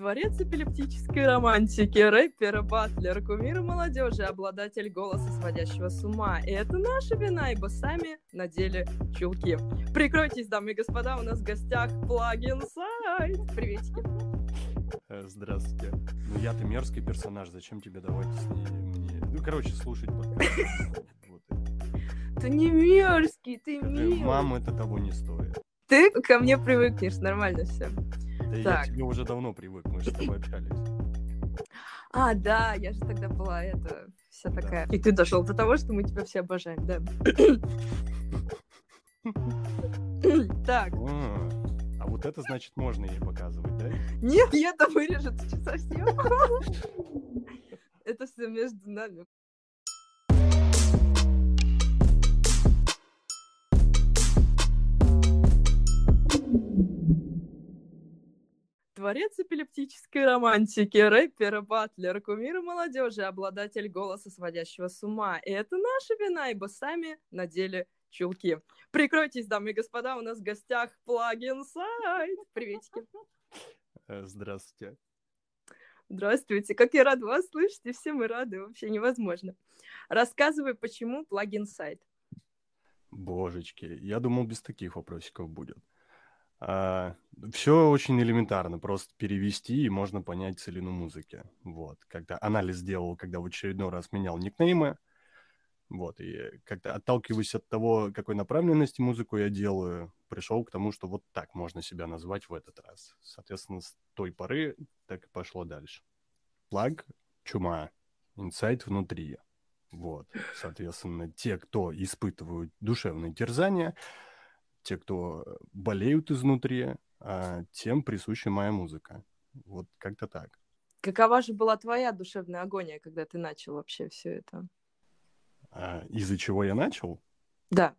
Творец эпилептической романтики, рэпер, батлер, кумир молодежи, обладатель голоса, сводящего с ума. И это наша вина, ибо сами надели чулки. Прикройтесь, дамы и господа, у нас в гостях плагин сайт. Приветики. Э, Здравствуйте. Ну я-то мерзкий персонаж, зачем тебе давать с ней мне... Ну, короче, слушать подкаст. Ты не мерзкий, ты Это- милый. Мам, это того не стоит. Ты ко мне привыкнешь, нормально все. Да я Так. к тебе уже давно привык, мы же с тобой общались. А, да, я же тогда была это вся Да. такая. И ты дошел до того, что мы тебя все обожаем, да. Так, А, а вот это значит можно ей показывать, да? нет, это вырежется что совсем. Это все между нами. Творец эпилептической романтики, рэпер, батлер, кумир молодежи, обладатель голоса, сводящего с ума. И это наша вина, ибо сами надели чулки. Прикройтесь, дамы и господа, у нас в гостях плагин сайт. Приветики. Э, Здравствуйте. Здравствуйте, как я рада вас слышать, и все мы рады, вообще невозможно. Рассказывай, почему плагин сайт. Божечки, я думал, без таких вопросиков будет. Все очень элементарно, просто перевести, и можно понять целину музыки. Вот, когда анализ сделал, когда в очередной раз менял никнеймы, вот, и как-то отталкиваясь от того, какой направленности музыку я делаю, пришел к тому, что вот так можно себя назвать в этот раз. Соответственно, с той поры так и пошло дальше. Плаг — чума, инсайт внутри. Вот, соответственно, те, кто испытывают душевные терзания, те, кто э, болеют изнутри, а, тем присуща моя музыка. Вот как-то так. Какова же была твоя душевная агония, когда ты начал вообще все это? А, из-за чего я начал? Да.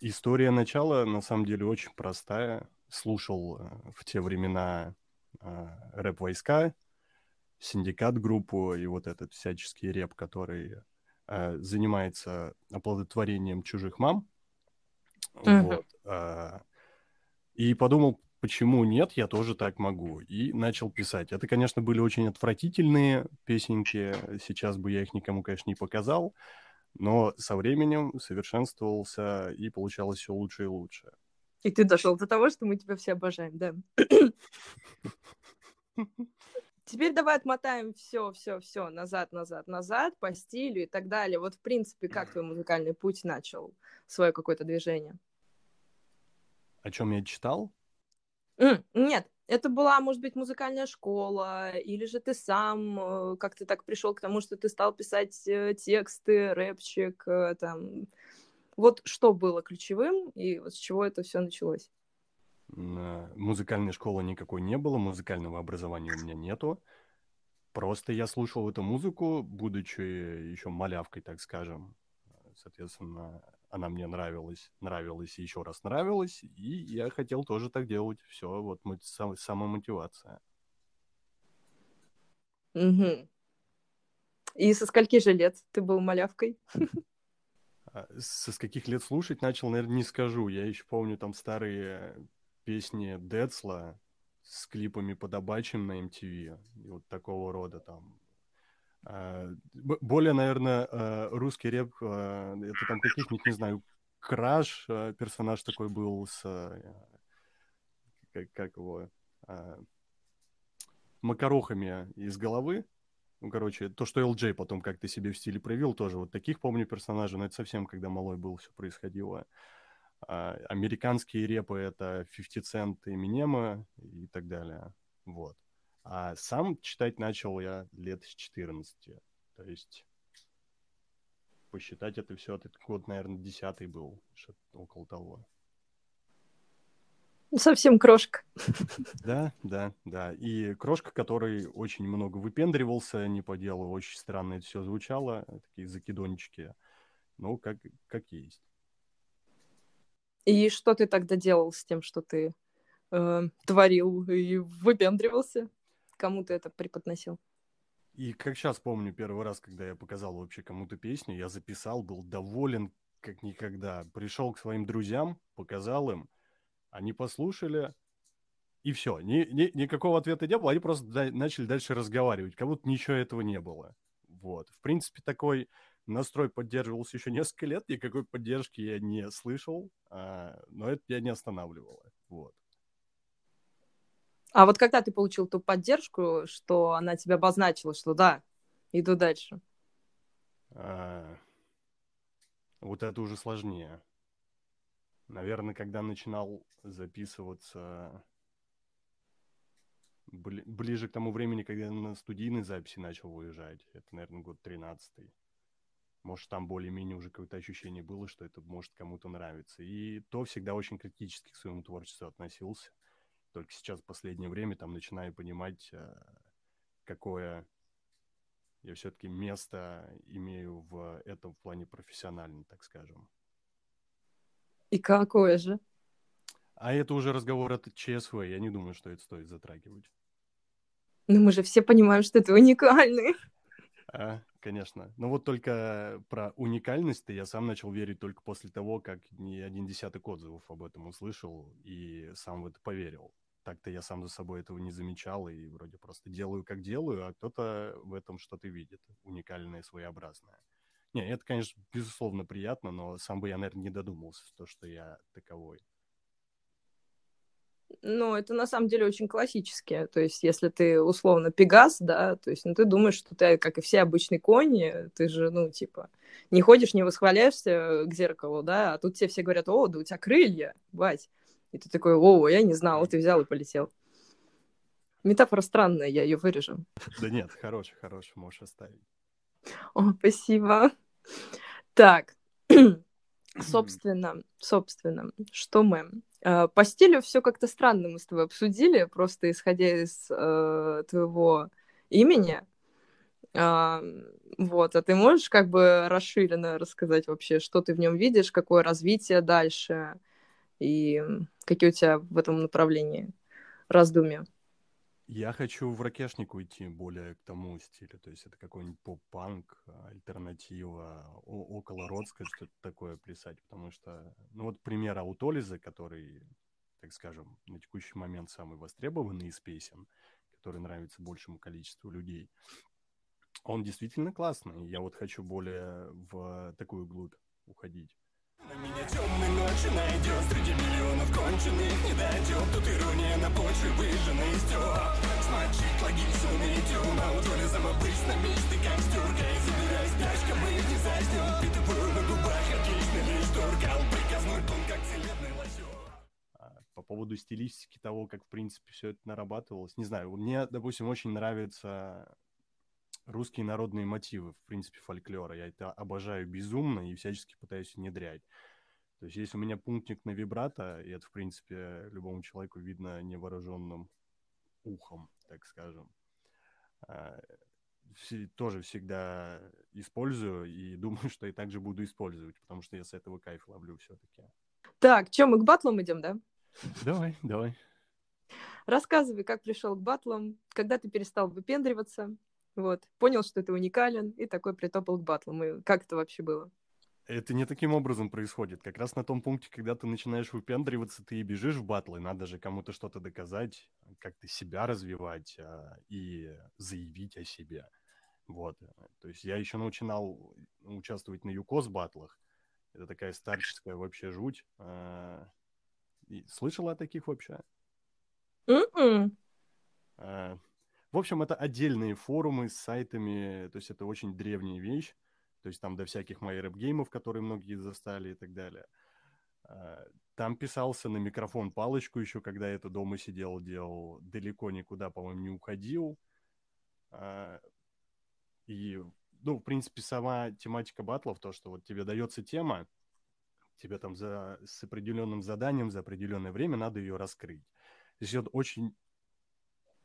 История начала, на самом деле, очень простая. Слушал э, в те времена а, рэп-войска, синдикат группу и вот этот всяческий реп, который а, занимается оплодотворением чужих мам. Мгм. Вот. а, И подумал, почему нет, я тоже так могу. И начал писать. Это, конечно, были очень отвратительные песенки. Сейчас бы я их никому, конечно, не показал. Но со временем совершенствовался и получалось все лучше и лучше. И ты дошел до того, что мы тебя все обожаем, да. Теперь давай отмотаем все, все, все назад, назад, назад по стилю и так далее. Вот в принципе, как твой музыкальный путь начал свое какое-то движение? О чем я читал? М, Нет, это была, может быть, музыкальная школа, или же ты сам э, как-то так пришел к тому, что ты стал писать э, тексты, рэпчик, э, там. Вот что было ключевым, и вот с чего это все началось? Музыкальной школы никакой не было, музыкального образования у меня нету. Просто я слушал эту музыку, будучи еще малявкой, так скажем. Соответственно, она мне нравилась, нравилась и еще раз нравилась, и я хотел тоже так делать. Все, вот сам- самомотивация. Мгм. И со скольки же лет ты был малявкой? А Со с каких лет слушать начал, наверное, не скажу. Я еще помню там старые песни Децла с клипами подобачим на MTV. И вот такого рода там. А, Более, наверное, а, русский рэп, а, это там каких-нибудь, не знаю, Краш, персонаж такой был с... Как, как его? Макарохами из головы. Ну, короче, то, что LJ потом как-то себе в стиле проявил, тоже вот таких помню персонажей, но это совсем, когда малой был, все происходило. Американские репы — это 50 Cent, Eminem и так далее. Вот. А сам читать начал я лет с 14. То есть посчитать это все, это год, наверное, десятый был, что-то около того. Совсем крошка. Да, да, да. И Крошка, который очень много выпендривался не по делу, очень странно это все звучало, такие закидончики. Ну, как, как есть. И что ты тогда делал с тем, что ты э, творил и выпендривался? Кому ты это преподносил? И как сейчас помню, первый раз, когда я показал вообще кому-то песню, я записал, был доволен как никогда. Пришел к своим друзьям, показал им, они послушали, И все, ни, ни, никакого ответа не было, они просто да, начали дальше разговаривать, как будто ничего этого не было. Вот. В принципе, такой настрой поддерживался еще несколько лет, никакой поддержки я не слышал, а, но это меня не останавливало. Вот. А вот когда ты получил ту поддержку, что она тебя обозначила, что да, иду дальше? А, вот это уже сложнее. Наверное, когда начинал записываться ближе к тому времени, когда на студийной записи начал выезжать. Это, наверное, год 13 Может, там более-менее уже какое-то ощущение было, что это может кому-то нравиться. И то всегда очень критически к своему творчеству относился. Только сейчас, в последнее время, там начинаю понимать, э, какое я все-таки место имею в этом плане профессионально, так скажем. И какое же? А это уже разговор от ЧСВ. Я не думаю, что это стоит затрагивать. Ну, мы же все понимаем, что это уникальный. А, конечно. Но вот только про уникальность я сам начал верить только после того, как не один десяток отзывов об этом услышал и сам в это поверил. Так-то я сам за собой этого не замечал и вроде просто делаю, как делаю, а кто-то в этом что-то видит, уникальное, своеобразное. Не, это, конечно, безусловно приятно, но сам бы я, наверное, не додумался, то, что я таковой. Ну, это на самом деле очень классические. То есть, если ты условно пегас, да, то есть, ну, ты думаешь, что ты, как и все обычные кони, ты же, ну, типа, не ходишь, не восхваляешься к зеркалу, да, а тут тебе все говорят, о, да у тебя крылья, бать. И ты такой, о, я не знал, ты взял и полетел. Метафора странная, я ее вырежу. Да нет, хорошая, хорошая, можешь оставить. О, спасибо. Так, собственно, собственно, что мы Э, по стилю все как-то странно мы с тобой обсудили, просто исходя из э, твоего имени. А, вот, а ты можешь как бы расширенно рассказать вообще, что ты в нем видишь, какое развитие дальше и какие у тебя в этом направлении раздумья? Я хочу в ракешник уйти более к тому стилю, то есть это какой-нибудь поп-панк, альтернатива, около родская, что-то такое плясать, потому что, ну вот пример Аутолиза, который, так скажем, на текущий момент самый востребованный из песен, который нравится большему количеству людей, он действительно классный, я вот хочу более в такую глубь уходить. На меня темной ночи найдет Среди миллионов конченых не дойдет Тут ирония на почве выжженный стёб Смочить логичный медиум Аутолизом обычно мечты как стюрка И забирай спячка, мы не заснем Впитываю на губах отличный лишь туркал Приказной тон, как целебный лосёк по поводу стилистики того, как, в принципе, все это нарабатывалось. Не знаю, мне, допустим, очень нравятся русские народные мотивы, в принципе, фольклора. Я это обожаю безумно и всячески пытаюсь внедрять. То есть есть у меня пунктик на вибрато, и это, в принципе, любому человеку видно невооруженным ухом, так скажем. А, тоже всегда использую и думаю, что и также буду использовать, потому что я с этого кайф ловлю все-таки. Так, что, мы к батлам идем, да? Давай, давай. Рассказывай, как пришел к батлам, когда ты перестал выпендриваться, вот, понял, что ты уникален, и такой притопал к батлам. И как это вообще было? Это не таким образом происходит. Как раз на том пункте, когда ты начинаешь выпендриваться, ты и бежишь в батлы. Надо же кому-то что-то доказать, как-то себя развивать а, и заявить о себе. Вот. То есть я еще начинал участвовать на ЮКОС батлах. Это такая старческая вообще жуть. А, слышала о таких вообще? Mm-mm. А, в общем, это отдельные форумы с сайтами, то есть это очень древняя вещь. То есть там до всяких MyRap-геймов, которые многие застали и так далее. А, там писался на микрофон палочку еще, когда это дома сидел, делал, далеко никуда, по-моему, не уходил. А, и, ну, в принципе, сама тематика батлов, то, что вот тебе дается тема, тебе там за, с определенным заданием за определенное время надо ее раскрыть. То есть это очень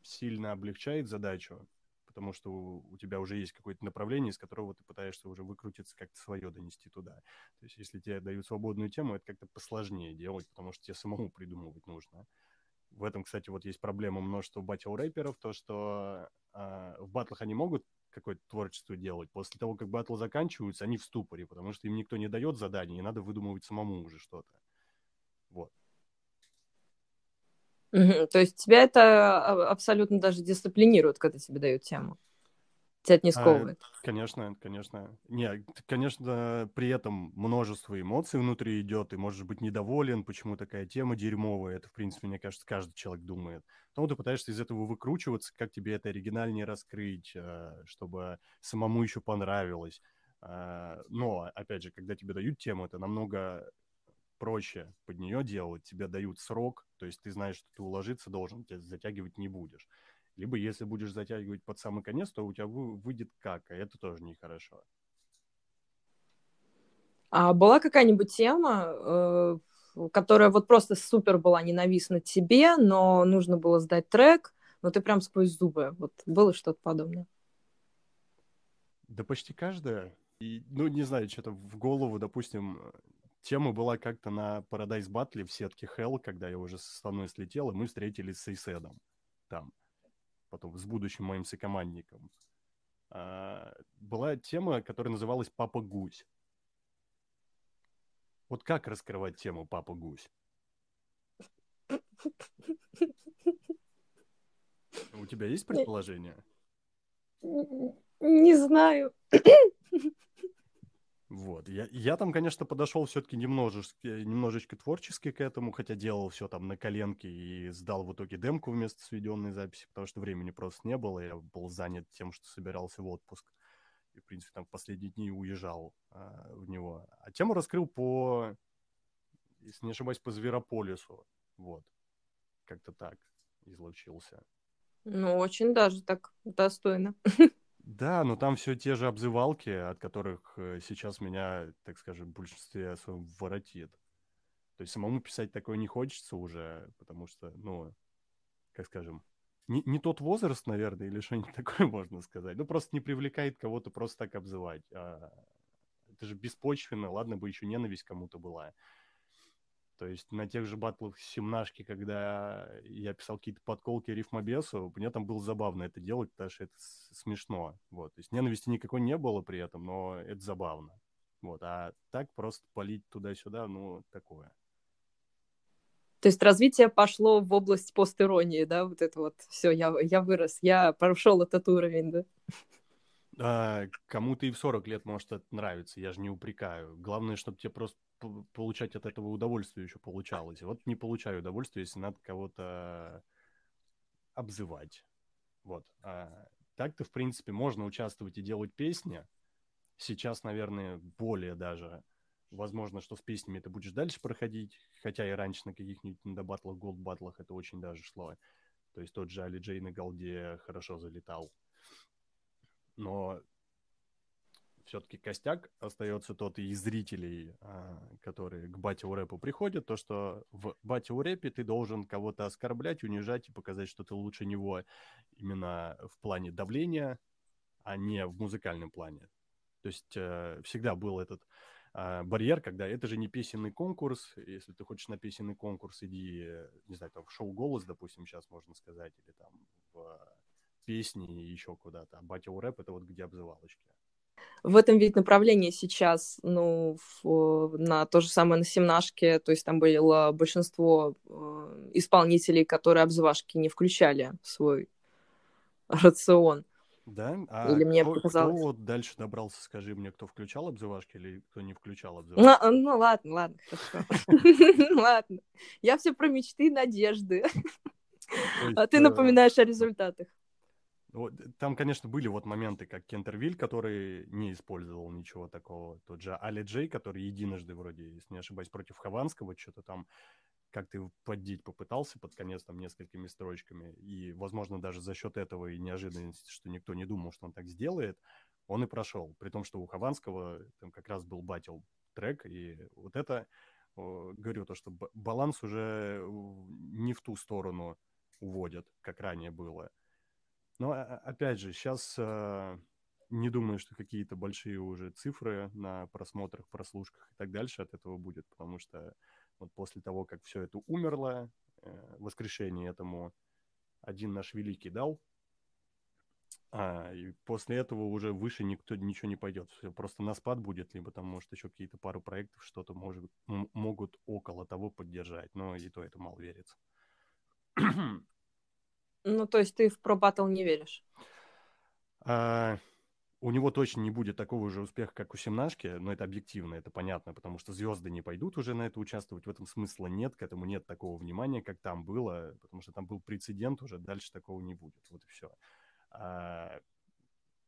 сильно облегчает задачу, потому что у, у тебя уже есть какое-то направление, из которого ты пытаешься уже выкрутиться, как-то свое донести туда. То есть если тебе дают свободную тему, это как-то посложнее делать, потому что тебе самому придумывать нужно. В этом, кстати, вот есть проблема множества батл-рэперов, то, что э, в батлах они могут какое-то творчество делать. После того, как батлы заканчиваются, они в ступоре, потому что им никто не дает задания, и надо выдумывать самому уже что-то. Мгм. То есть тебя это а, абсолютно даже дисциплинирует, когда тебе дают тему? Тебя это не А, сковывает? конечно, конечно. Не, т- конечно, при этом множество эмоций внутри идет, ты можешь быть недоволен, почему такая тема дерьмовая. Это, в принципе, мне кажется, каждый человек думает. Но ты пытаешься из этого выкручиваться, как тебе это оригинальнее раскрыть, а, чтобы самому еще понравилось. А, Но, опять же, когда тебе дают тему, это намного проще под нее делать. Тебе дают срок, то есть ты знаешь, что ты уложиться должен, тебя затягивать не будешь. Либо если будешь затягивать под самый конец, то у тебя вы- выйдет как, а это тоже нехорошо. А была какая-нибудь тема, э, которая вот просто супер была ненавистна тебе, но нужно было сдать трек, но ты прям сквозь зубы. Вот было что-то подобное? Да почти каждая. И, ну, не знаю, что-то в голову, допустим, тема была как-то на Paradise Battle в сетке Hell, когда я уже со стороны слетел, и мы встретились с Эйседом там, потом с будущим моим сокомандником. А, была тема, которая называлась «Папа Гусь». Вот как раскрывать тему «Папа Гусь»? У тебя есть предположение? Не знаю. Вот. Я, я там, конечно, подошел все-таки немножечко, немножечко творчески к этому, хотя делал все там на коленке и сдал в итоге демку вместо сведенной записи, потому что времени просто не было. Я был занят тем, что собирался в отпуск. И, в принципе, там в последние дни уезжал а, в него. А тему раскрыл по, если не ошибаюсь, по Зверополису. Вот. Как-то так излучился. Ну, очень даже так достойно. Да, но там все те же обзывалки, от которых э, сейчас меня, так скажем, в большинстве своем воротит. То есть самому писать такое не хочется уже, потому что, ну, как скажем, не, не тот возраст, наверное, или что-нибудь такое можно сказать. Ну, просто не привлекает кого-то просто так обзывать. А это же беспочвенно, ладно бы еще ненависть кому-то была. То есть на тех же батлах семнашки, когда я писал какие-то подколки рифмобесу, мне там было забавно это делать, потому что это смешно. Вот. То есть ненависти никакой не было при этом, но это забавно. Вот. А так просто полить туда-сюда, ну, такое. То есть развитие пошло в область постиронии, да, вот это вот, все, я, я вырос, я прошел этот уровень, да? А, кому-то и в 40 лет может это нравиться, я же не упрекаю. Главное, чтобы тебе просто получать от этого удовольствие еще получалось. Вот не получаю удовольствия, если надо кого-то обзывать. Вот. А так-то, в принципе, можно участвовать и делать песни. Сейчас, наверное, более даже возможно, что с песнями ты будешь дальше проходить, хотя и раньше на каких-нибудь недобатлах, голд-батлах это очень даже шло. То есть тот же Али Джей на голде хорошо залетал. Но все-таки костяк остается тот и зрителей, а, которые к батиу рэпу приходят, то, что в батиу рэпе ты должен кого-то оскорблять, унижать и показать, что ты лучше него именно в плане давления, а не в музыкальном плане. То есть э, всегда был этот э, барьер, когда это же не песенный конкурс, если ты хочешь на песенный конкурс, иди, не знаю, там в шоу «Голос», допустим, сейчас можно сказать, или там в песни и еще куда-то. А батиу рэп — это вот где обзывалочки в этом ведь направлении сейчас, ну, в, на то же самое на семнашке, то есть там было большинство э, исполнителей, которые обзывашки не включали в свой рацион. Да? А или мне кто, показалось. кто вот дальше добрался, скажи мне, кто включал обзывашки или кто не включал обзывашки? Ну, ну ладно, ладно, хорошо. Ладно. Я все про мечты и надежды. А ты напоминаешь о результатах. Вот, там, конечно, были вот моменты, как Кентервиль, который не использовал ничего такого. Тот же Али Джей, который единожды вроде, если не ошибаюсь, против Хованского что-то там как-то поддеть попытался под конец там несколькими строчками. И, возможно, даже за счет этого и неожиданности, что никто не думал, что он так сделает, он и прошел. При том, что у Хованского там как раз был батил трек, и вот это, говорю, то, что баланс уже не в ту сторону уводят, как ранее было. Но, опять же, сейчас э, не думаю, что какие-то большие уже цифры на просмотрах, прослушках и так дальше от этого будет, потому что вот после того, как все это умерло, э, воскрешение этому один наш великий дал, а, и после этого уже выше никто ничего не пойдет. Просто на спад будет, либо там, может, еще какие-то пару проектов что-то может, могут около того поддержать. Но и то это мало верится. Ну, то есть ты в про батл не веришь? А, у него точно не будет такого же успеха, как у Семнашки, но это объективно, это понятно, потому что звезды не пойдут уже на это участвовать, в этом смысла нет, к этому нет такого внимания, как там было, потому что там был прецедент уже, дальше такого не будет, вот и все. А,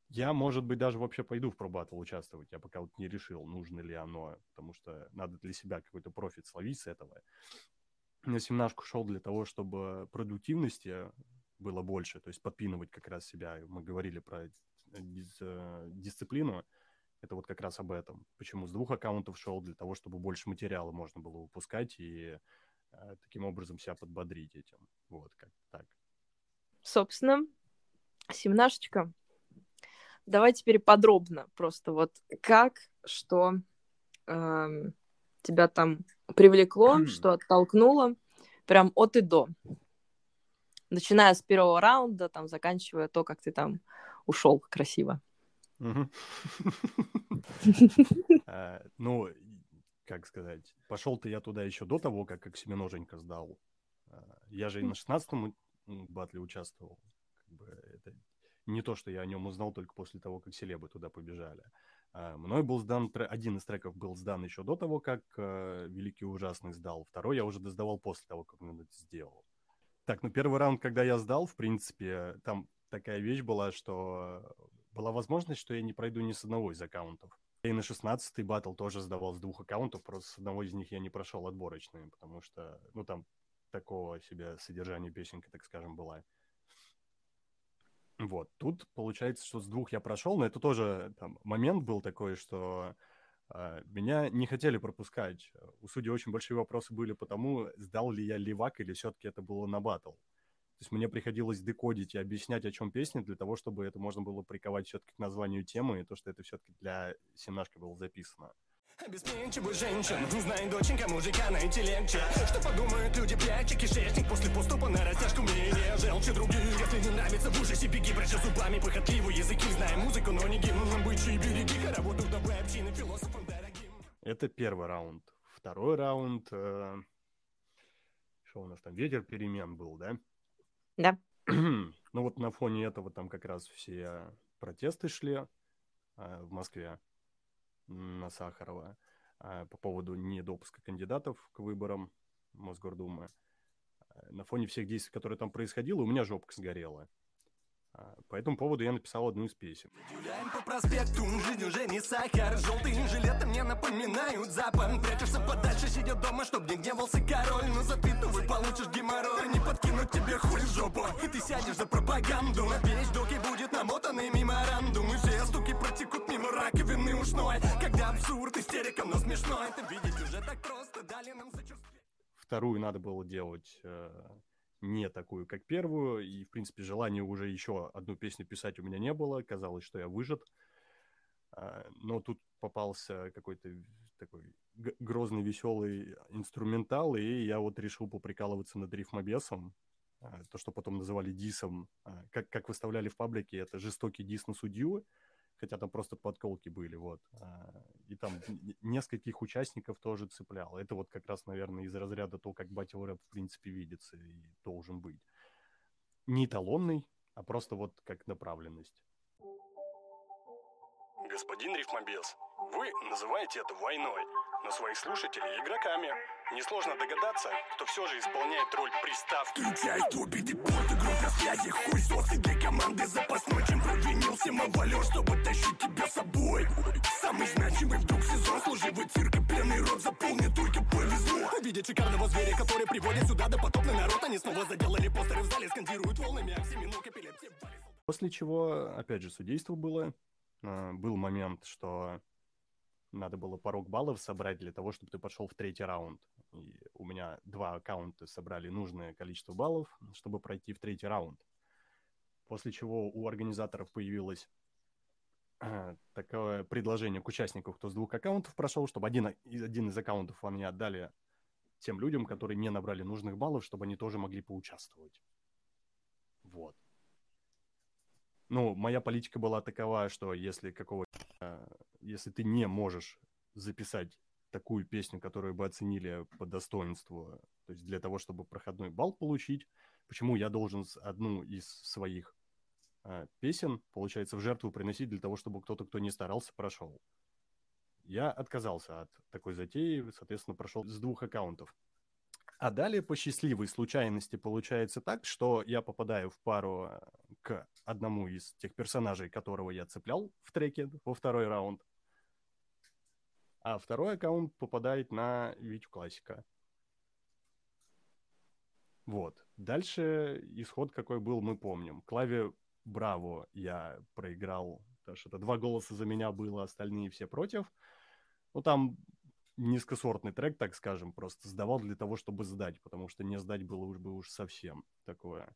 я, может быть, даже вообще пойду в пробатл участвовать, я пока вот не решил, нужно ли оно, потому что надо для себя какой-то профит словить с этого. На семнашку шел для того, чтобы продуктивности было больше, то есть подпинывать как раз себя. Мы говорили про дис, э, дисциплину, это вот как раз об этом. Почему с двух аккаунтов шел, для того, чтобы больше материала можно было выпускать и э, таким образом себя подбодрить этим. Вот, как так. Собственно, семнашечка. Давай теперь подробно просто вот как, что э, тебя там привлекло, что оттолкнуло, прям от и до. Начиная с первого раунда, там, заканчивая то, как ты там ушел красиво. А, ну, как сказать, пошел-то я туда еще до того, как Оксименоженька сдал. А, я же и на 16-м батле участвовал. Как бы это не то, что я о нем узнал только после того, как селебы туда побежали. А, мной был сдан, один из треков был сдан еще до того, как Великий Ужасный сдал. Второй я уже сдавал после того, как он это сделал. Так, ну первый раунд, когда я сдал, в принципе, там такая вещь была, что была возможность, что я не пройду ни с одного из аккаунтов. И на 16-й батл тоже сдавал с двух аккаунтов, просто с одного из них я не прошел отборочные, потому что, ну, там такого себе содержания песенка, так скажем, была. Вот, тут получается, что с двух я прошел, но это тоже там, момент был такой, что меня не хотели пропускать. У судей очень большие вопросы были по тому, сдал ли я левак или все-таки это было на батл. То есть мне приходилось декодить и объяснять, о чем песня, для того, чтобы это можно было приковать все-таки к названию темы, и то, что это все-таки для семнашки было записано. Обеспечиваю женщин, знай, доченька, мужика найти легче Что подумают люди, пряча кишечник После поступа на растяжку менее желчи других Если не нравится, в ужасе беги, пряча зубами Похотливые языки, зная музыку, но не гимн Бычьи береги, работу вдовы общины, философам дорогим Это первый раунд. Второй раунд... Э... Что у нас там? Ветер перемен был, да? Да. ну вот на фоне этого там как раз все протесты шли э, в Москве на Сахарова э, по поводу недопуска кандидатов к выборам Мосгордумы. Э, на фоне всех действий, которые там происходило, у меня жопка сгорела. А, по этому поводу я написал одну из песен. Гуляем по проспекту, жизнь уже не сахар. Желтые жилеты мне напоминают запах Прячешься подальше, сидя дома, чтоб не гневался король. Но за вы получишь геморрой. Не подкинуть тебе хуй в жопу. И ты сядешь за пропаганду. На вещдоке будет намотанный меморандум. И все стуки протекут мимо раковины ушной. Когда абсурд истерика, но смешно. Это видеть уже так просто, дали нам зачувствовать Вторую надо было делать э, не такую, как первую, и, в принципе, желания уже еще одну песню писать у меня не было, казалось, что я выжат, а, но тут попался какой-то такой грозный, веселый инструментал, и я вот решил поприкалываться над рифмобесом, а, то, что потом называли дисом, а, как, как выставляли в паблике, это жестокий дис на судью, хотя там просто подколки были, вот. И там нескольких участников тоже цеплял. Это вот как раз, наверное, из разряда то, как батил рэп в принципе видится и должен быть. Не эталонный, а просто вот как направленность. Господин Рифмобес, вы называете это войной, но своих слушателей игроками. Несложно догадаться, кто все же исполняет роль приставки. Связи, хуй сосы для команды запасной, чем провинился мавалер, чтобы тащить тебя с собой. Самый значимый вдруг сезон, служивый цирк и пленный рот заполнит, только повезло. Видеть шикарного зверя, который приводит сюда допотопный народ, они снова заделали постеры в зале, скандируют волнами, оксиминок, эпилепсия. После чего, опять же, судейство было. А, был момент, что надо было порог баллов собрать для того, чтобы ты пошел в третий раунд. И у меня два аккаунта собрали нужное количество баллов, чтобы пройти в третий раунд. После чего у организаторов появилось э, такое предложение к участникам, кто с двух аккаунтов прошел, чтобы один, один из аккаунтов они отдали тем людям, которые не набрали нужных баллов, чтобы они тоже могли поучаствовать. Вот. Ну, моя политика была такова, что если какого если ты не можешь записать такую песню, которую бы оценили по достоинству, то есть для того, чтобы проходной балл получить, почему я должен одну из своих э, песен, получается, в жертву приносить для того, чтобы кто-то, кто не старался, прошел. Я отказался от такой затеи, соответственно, прошел с двух аккаунтов. А далее по счастливой случайности получается так, что я попадаю в пару э, к одному из тех персонажей, которого я цеплял в треке во второй раунд. А второй аккаунт попадает на Витю Классика. Вот. Дальше исход какой был, мы помним. Клаве Браво я проиграл, потому что это два голоса за меня было, остальные все против. Ну, там низкосортный трек, так скажем, просто сдавал для того, чтобы сдать, потому что не сдать было уж бы уж совсем такое.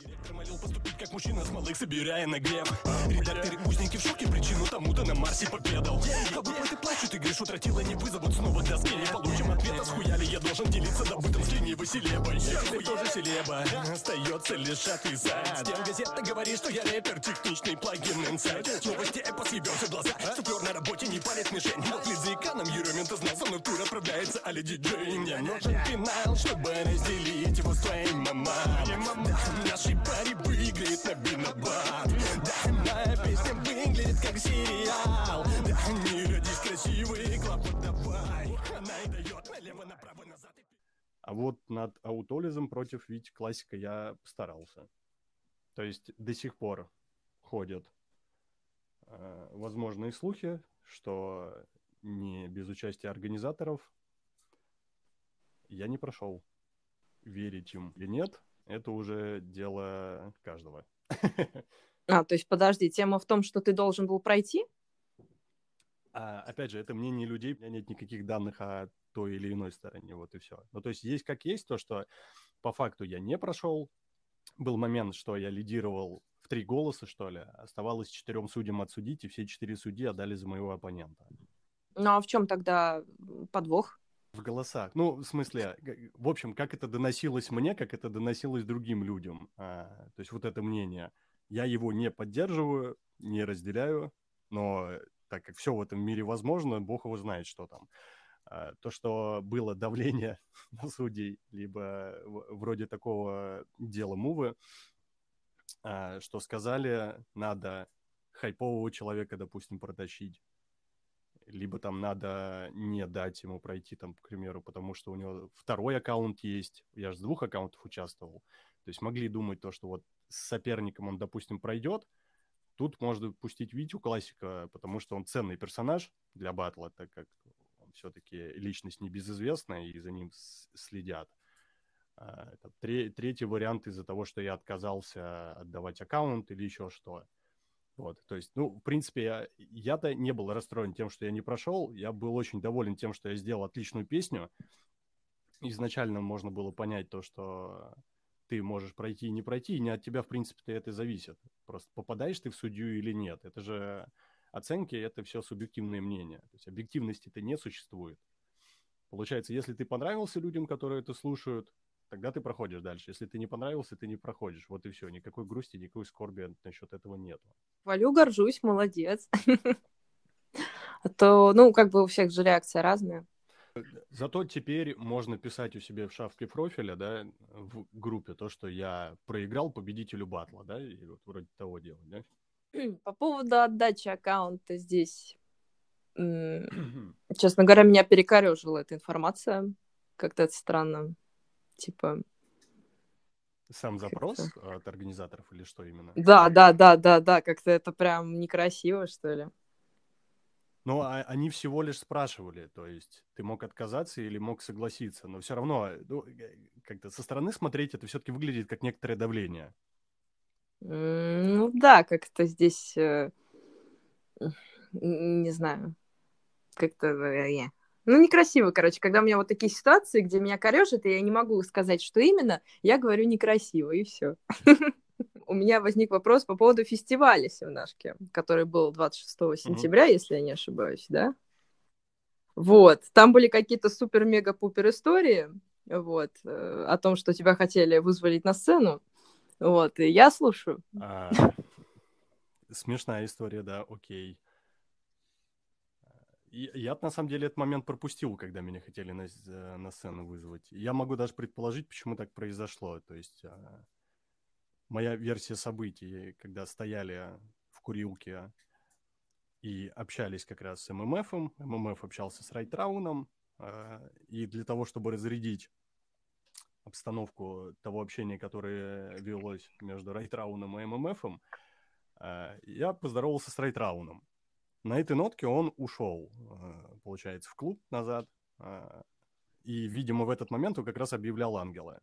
Директор молил поступить как мужчина с малых, собирая нагрев Редакторы узники в шоке, причину тому-то на Марсе победал А выплаты плачут, и грешу тратила не вызовут снова для Не получим ответа, схуяли я должен делиться добытым с ленивой селебой Ты тоже селеба, остается лишь отвязать Тем газета говорит, что я рэпер, техничный плагин инсайд Новости эпо съебемся глаза, суфлер на работе не палит мишень. Клип за экраном, Еремин, ты знал, со мной в тур отправляется Али диджей? Мне нужен финал, чтобы разделить его с твоей мамой Нашей паре выиграет на бинобат Да, моя песня выглядит как сериал Да, не родись красивый, клапот давай Она и дает налево, направо, назад А вот над аутолизом против Вити Классика я старался. То есть до сих пор ходят э, возможные слухи, что не без участия организаторов я не прошел. Верить им или нет, это уже дело каждого. А, то есть, подожди, тема в том, что ты должен был пройти? А, опять же, это мнение людей, у меня нет никаких данных о той или иной стороне, вот и все. Ну, то есть, есть как есть, то, что по факту я не прошел. Был момент, что я лидировал в три голоса, что ли. Оставалось четырем судьям отсудить, и все четыре судьи отдали за моего оппонента. Ну, а в чем тогда подвох? В голосах. Ну, в смысле, в общем, как это доносилось мне, как это доносилось другим людям. А, то есть вот это мнение. Я его не поддерживаю, не разделяю, но так как все в этом мире возможно, Бог его знает, что там. А, то, что было давление на судей, либо вроде такого дела Мувы, а, что сказали, надо хайпового человека, допустим, протащить либо там надо не дать ему пройти, там, к примеру, потому что у него второй аккаунт есть, я же с двух аккаунтов участвовал, то есть могли думать то, что вот с соперником он, допустим, пройдет, тут можно пустить Витю классика, потому что он ценный персонаж для батла, так как он все-таки личность небезызвестная, и за ним следят. А, это третий вариант из-за того, что я отказался отдавать аккаунт или еще что. Вот, то есть, ну, в принципе, я-то не был расстроен тем, что я не прошел. Я был очень доволен тем, что я сделал отличную песню. Изначально можно было понять то, что ты можешь пройти и не пройти, и не от тебя, в принципе-то, это зависит. Просто попадаешь ты в судью или нет. Это же оценки, это все субъективные мнения. То есть объективности-то не существует. Получается, если ты понравился людям, которые это слушают, тогда ты проходишь дальше. Если ты не понравился, ты не проходишь. Вот и все. Никакой грусти, никакой скорби насчет этого нету. Валю, горжусь, молодец. А то, ну, как бы у всех же реакция разная. Зато теперь можно писать у себя в шапке профиля, да, в группе, то, что я проиграл победителю батла, да, и вот вроде того дела, да? По поводу отдачи аккаунта здесь, честно говоря, меня перекорежила эта информация. Как-то это странно типа... Сам запрос от организаторов или что именно? Да, да, да, да, да, как-то это прям некрасиво, что ли. Ну, а они всего лишь спрашивали, то есть ты мог отказаться или мог согласиться, но все равно, ну, э, как-то со стороны смотреть это все-таки выглядит как некоторое давление. Ну да, как-то здесь, э, не знаю, как-то э, ну, некрасиво, короче, когда у меня вот такие ситуации, где меня корежит, и я не могу сказать, что именно, я говорю некрасиво, и все. У меня возник вопрос по поводу фестиваля Севнашки, который был 26 сентября, если я не ошибаюсь, да? Вот, там были какие-то супер-мега-пупер истории, вот, э, о том, что тебя хотели вызволить на сцену, вот, и я слушаю. А, смешная история, да, окей. Я, на самом деле этот момент пропустил, когда меня хотели на, на сцену вызвать. Я могу даже предположить, почему так произошло. То есть а, моя версия событий, когда стояли в курилке и общались как раз с ММФом, ММФ общался с Райтрауном, э, и для того, чтобы разрядить обстановку того общения, которое велось между Райтрауном и ММФом, э, я поздоровался с Райтрауном. На этой нотке он ушел, э, получается, в клуб назад, и, видимо, в этот момент он как раз объявлял ангела.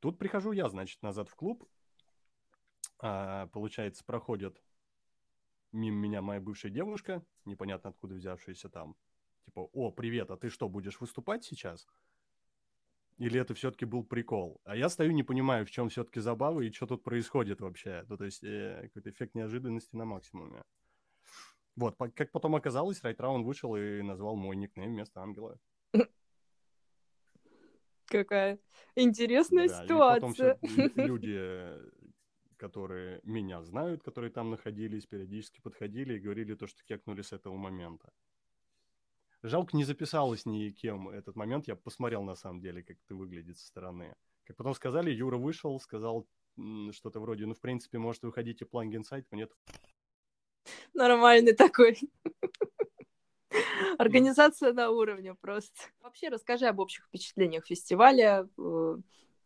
Тут прихожу я, значит, назад в клуб. А, получается, проходит мимо меня моя бывшая девушка, непонятно откуда взявшаяся там. Типа, о, привет, а ты что, будешь выступать сейчас? Или это все-таки был прикол? А я стою, не понимаю, в чем все-таки забава и что тут происходит вообще. Ну, то есть э, какой-то эффект неожиданности на максимуме. Вот, как потом оказалось, Райтраун вышел и назвал мой никнейм вместо ангела. Какая интересная да, ситуация. И потом все люди, которые меня знают, которые там находились, периодически подходили и говорили то, что кекнули с этого момента. Жалко, не записалось никем этот момент. Я посмотрел, на самом деле, как это выглядит со стороны. Как потом сказали, Юра вышел, сказал что-то вроде, ну, в принципе, может, выходите плангин сайт, нет. Нормальный такой. Организация на уровне просто. Вообще расскажи об общих впечатлениях фестиваля. Э,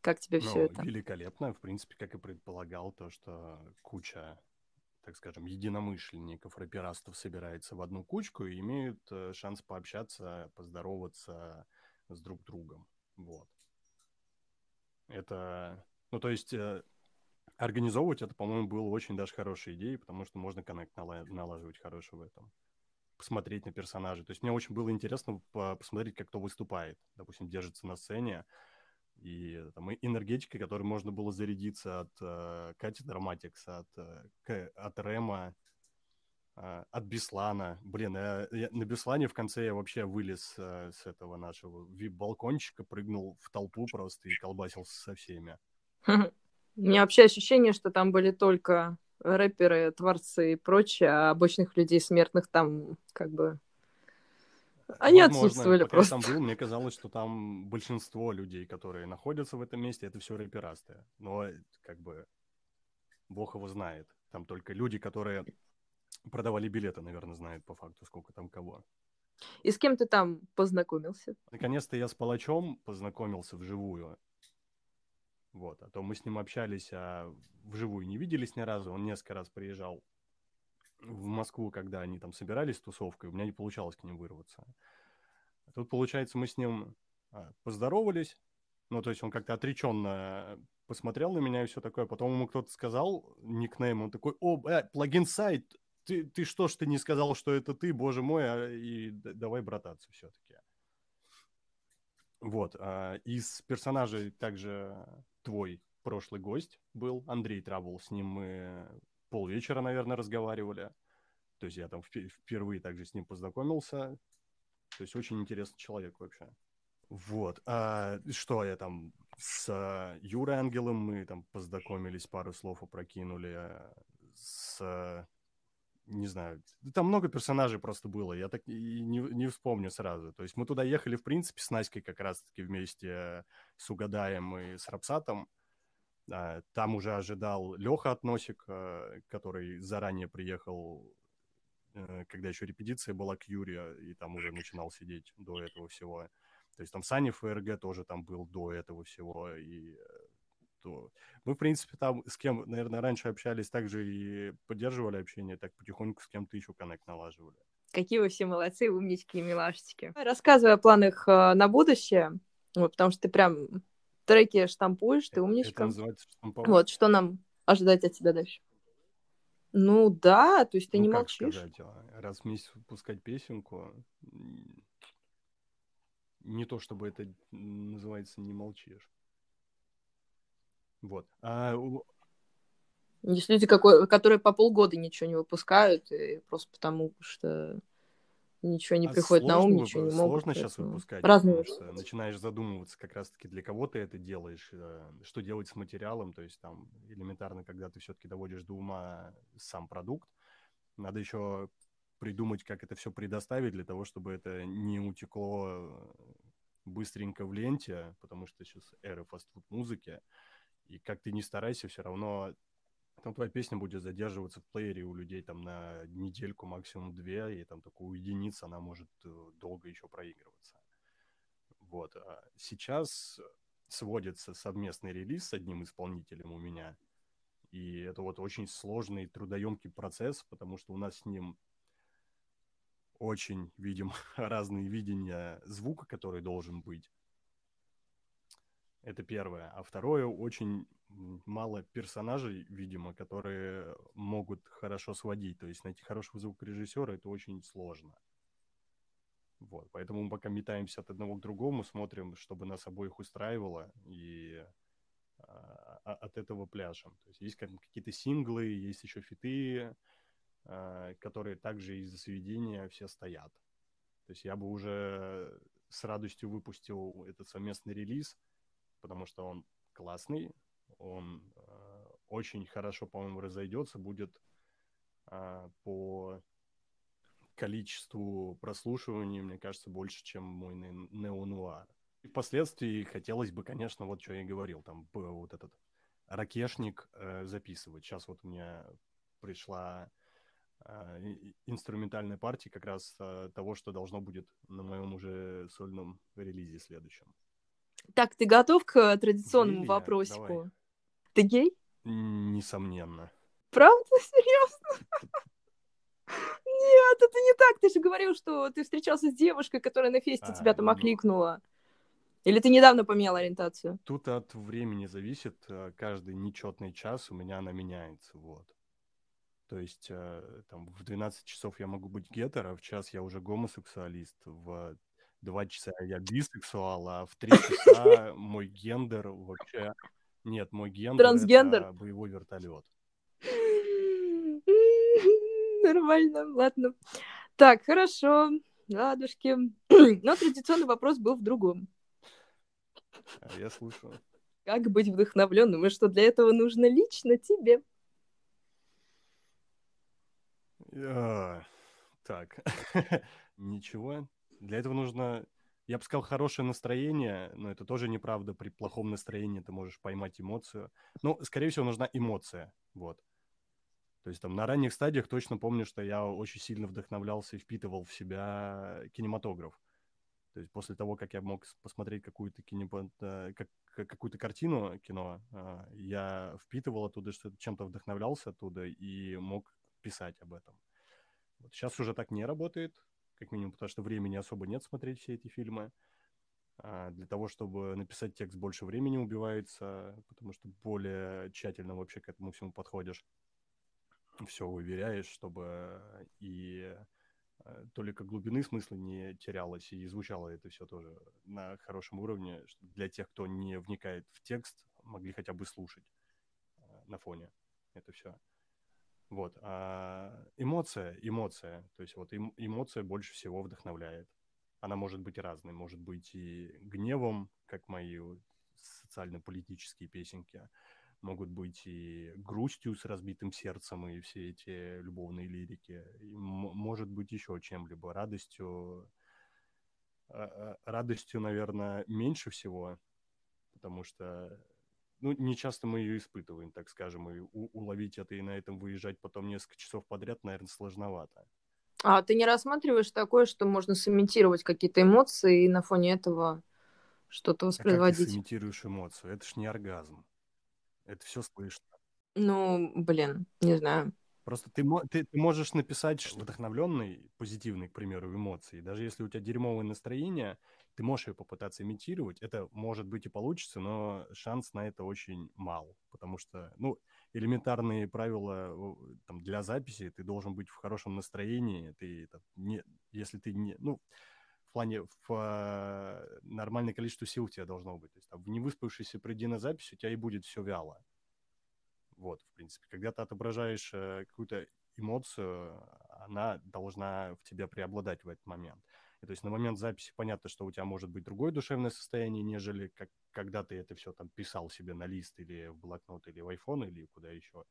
как тебе все ну, это? Великолепно. В принципе, как и предполагал, то, что куча так скажем, единомышленников, рэперастов собирается в одну кучку и имеют э, шанс пообщаться, поздороваться с друг другом. Вот. Это, ну, то есть, э, организовывать это, по-моему, было очень даже хорошей идеей, потому что можно коннект налаживать хороший в этом посмотреть на персонажей. То есть мне очень было интересно посмотреть, как кто выступает. Допустим, держится на сцене. И там энергетика, которой можно было зарядиться от э, Кати Драматикс, от, э, от Рема, э, от Беслана. Блин, я, я, на Беслане в конце я вообще вылез э, с этого нашего вип-балкончика, прыгнул в толпу просто и колбасился со всеми. У меня вообще ощущение, что там были только рэперы, творцы и прочее, а обычных людей смертных там как бы они Возможно, отсутствовали пока просто. я там был, мне казалось, что там большинство людей, которые находятся в этом месте, это все рэперасты. Но как бы бог его знает. Там только люди, которые продавали билеты, наверное, знают по факту, сколько там кого. И с кем ты там познакомился? Наконец-то я с Палачом познакомился вживую. Вот, а то мы с ним общались, а вживую не виделись ни разу. Он несколько раз приезжал в Москву, когда они там собирались с тусовкой, у меня не получалось к ним вырваться. Тут, получается, мы с ним а, поздоровались, ну, то есть он как-то отреченно посмотрел на меня и все такое. Потом ему кто-то сказал никнейм, он такой, о, э, плагин сайт, ты, ты что ж ты не сказал, что это ты, боже мой, а, и давай брататься все-таки. Вот, а, из персонажей также твой прошлый гость был, Андрей Травол, с ним мы полвечера, наверное, разговаривали. То есть я там впервые также с ним познакомился. То есть очень интересный человек вообще. Вот. А что я там с Юрой Ангелом мы там познакомились, пару слов опрокинули. С не знаю, там много персонажей просто было, я так и не, не вспомню сразу. То есть мы туда ехали, в принципе, с Наськой как раз-таки вместе с Угадаем и с Рапсатом. А, там уже ожидал Леха Относик, а, который заранее приехал, э, когда еще репетиция была к Юре, и там уже начинал сидеть до этого всего. То есть там Сани ФРГ тоже там был до этого всего, и э, то мы, в принципе, там с кем, наверное, раньше общались, также и поддерживали общение, так потихоньку с кем-то еще коннект налаживали. Какие вы все молодцы, умнички и милашечки. Рассказывай о планах э, на будущее, вот, потому что ты прям треки штампуешь, ты умничка. Это называется штамповать? Вот, что нам ожидать от тебя дальше? Ну да, то есть ты ну, не как молчишь. Сказать, а, раз в месяц выпускать песенку, не то чтобы это называется не молчишь. Вот. А... Есть люди, какой, которые по полгода ничего не выпускают, и просто потому что ничего не а приходит на ум, ничего не могут. Сложно сейчас выпускать, Разные. потому что начинаешь задумываться как раз-таки для кого ты это делаешь, э, что делать с материалом, то есть там элементарно, когда ты все-таки доводишь до ума сам продукт, надо еще придумать, как это все предоставить для того, чтобы это не утекло быстренько в ленте, потому что сейчас эра фастфуд музыки, И как ты не старайся, все равно там твоя песня будет задерживаться в плеере у людей там на недельку, максимум две, и там только у единиц она может э, долго еще проигрываться. Вот. А сейчас сводится совместный релиз с одним исполнителем у меня, и это вот очень сложный, трудоемкий процесс, потому что у нас с ним очень видим разные видения звука, который должен быть. Это первое. А второе, очень мало персонажей, видимо, которые могут хорошо сводить. То есть найти хорошего звукорежиссера это очень сложно. Вот, поэтому мы пока метаемся от одного к другому, смотрим, чтобы нас обоих устраивало, и а, а от этого пляжем. То есть есть какие-то синглы, есть еще фиты, а, которые также из-за сведения все стоят. То есть я бы уже с радостью выпустил этот совместный релиз, потому что он классный, он э, очень хорошо, по-моему, разойдется, будет э, по количеству прослушиваний, мне кажется, больше, чем мой неонуар. И впоследствии хотелось бы, конечно, вот что я и говорил, там вот этот ракешник э, записывать. Сейчас вот у меня пришла э, инструментальная партия как раз э, того, что должно будет на моем уже сольном релизе следующем. Так, ты готов к традиционному Гей вопросику? Давай. Ты гей? Несомненно. Правда? Серьезно? Нет, это не так. Ты же говорил, что ты встречался с девушкой, которая на фесте а, тебя там ну... окликнула. Или ты недавно поменял ориентацию? Тут от времени зависит. Э, каждый нечетный час у меня она меняется. Вот. То есть э, там в 12 часов я могу быть гетеро, в час я уже гомосексуалист, в 2 часа я бисексуал, а в 3 часа мой гендер вообще... Нет, мой гендер Трансгендер. это боевой вертолет. Нормально, ладно. Так, хорошо, ладушки. Но традиционный вопрос был в другом. А я слушаю. Как быть вдохновленным, и что для этого нужно лично тебе? А, так, ничего. Для этого нужно, я бы сказал, хорошее настроение, но это тоже неправда. При плохом настроении ты можешь поймать эмоцию. Ну, скорее всего, нужна эмоция, вот. То есть там на ранних стадиях точно помню, что я очень сильно вдохновлялся и впитывал в себя кинематограф. То есть после того, как я мог посмотреть какую-то кинемат... Э, как, какую-то картину кино, а, я впитывал оттуда, что чем-то вдохновлялся оттуда и мог писать об этом. Вот сейчас уже так не работает, как минимум, потому что времени особо нет смотреть все эти фильмы. А для того, чтобы написать текст, больше времени убивается, потому что более тщательно вообще к этому всему подходишь все уверяешь, чтобы и э, только глубины смысла не терялось, и звучало это все тоже на хорошем уровне, для тех, кто не вникает в текст, могли хотя бы слушать э, на фоне это все. Вот. А эмоция, эмоция, то есть вот эм, эмоция больше всего вдохновляет. Она может быть разной, может быть и гневом, как мои социально-политические песенки, могут быть и грустью с разбитым сердцем, и все эти любовные лирики, и может быть еще чем-либо, радостью, а, а, радостью, наверное, меньше всего, потому что, ну, не часто мы ее испытываем, так скажем, и у- уловить это и на этом выезжать потом несколько часов подряд, наверное, сложновато. А ты не рассматриваешь такое, что можно сымитировать какие-то эмоции и на фоне этого что-то воспроизводить? А как ты сымитируешь эмоцию? Это ж не оргазм. Это все слышно. Ну, блин, не знаю. Просто ты, ты, ты можешь написать вдохновленный, позитивный, к примеру, эмоции. Даже если у тебя дерьмовое настроение, ты можешь ее попытаться имитировать. Это может быть и получится, но шанс на это очень мал. Потому что, ну, элементарные правила там, для записи, ты должен быть в хорошем настроении. Ты, там, не, если ты не... Ну, в плане в э, нормальное количество сил у тебя должно быть. То есть там, в невыспавшейся приди на запись, у тебя и будет все вяло. Вот, в принципе, когда ты отображаешь э, какую-то эмоцию, она должна в тебе преобладать в этот момент. То есть на момент записи понятно, что у тебя может быть другое душевное состояние, нежели как, когда ты это все там писал себе на лист или в блокнот, или в iPhone, или куда еще.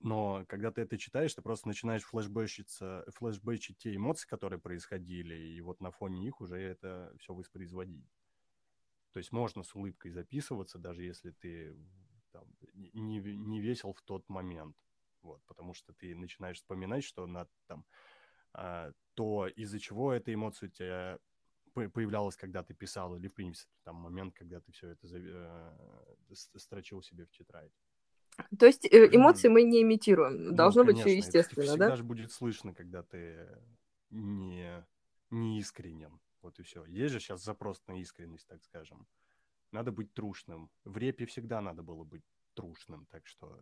Но когда ты это читаешь, ты просто начинаешь флешбэчиться, флешбэчить те эмоции, которые происходили, и вот на фоне них уже это все воспроизводить. То есть можно с улыбкой записываться, даже если ты там, не, не весел в тот момент. Вот, потому что ты начинаешь вспоминать, что на, там, то, из-за чего эта эмоция у тебя появлялась, когда ты писал, или, в принципе, там момент, когда ты все это э, строчил себе в тетрадь. То есть э, эмоции мы не имитируем. Ну, Должно ну, конечно, быть все естественно, это всегда да? же будет слышно, когда ты не, не искренен. Вот и все. Есть же сейчас запрос на искренность, так скажем. Надо быть трушным. В репе всегда надо было быть трушным, так что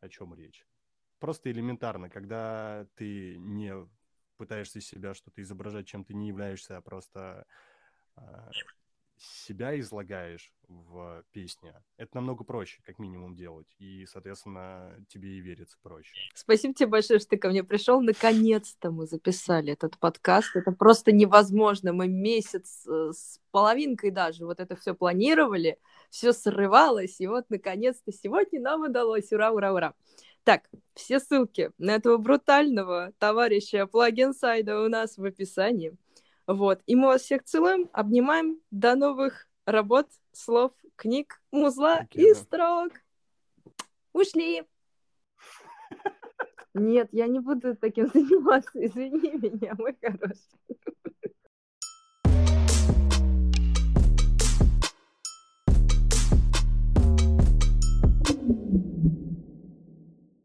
о чем речь? Просто элементарно, когда ты не пытаешься себя что-то изображать, чем ты не являешься, а просто а, себя излагаешь в песне, это намного проще, как минимум, делать. И, соответственно, тебе и верится проще. Спасибо тебе большое, что ты ко мне пришел. Наконец-то мы записали этот подкаст. Это просто невозможно. Мы месяц э, с половинкой даже вот это все планировали, все срывалось, и вот, наконец-то, сегодня нам удалось. Ура, ура, ура. Так, все ссылки на этого брутального товарища плагинсайда у нас в описании. Вот. И мы вас всех целуем, обнимаем. До новых работ, слов, книг, музла и строк. Ушли. Нет, я не буду таким заниматься. Извини меня, мой хороший.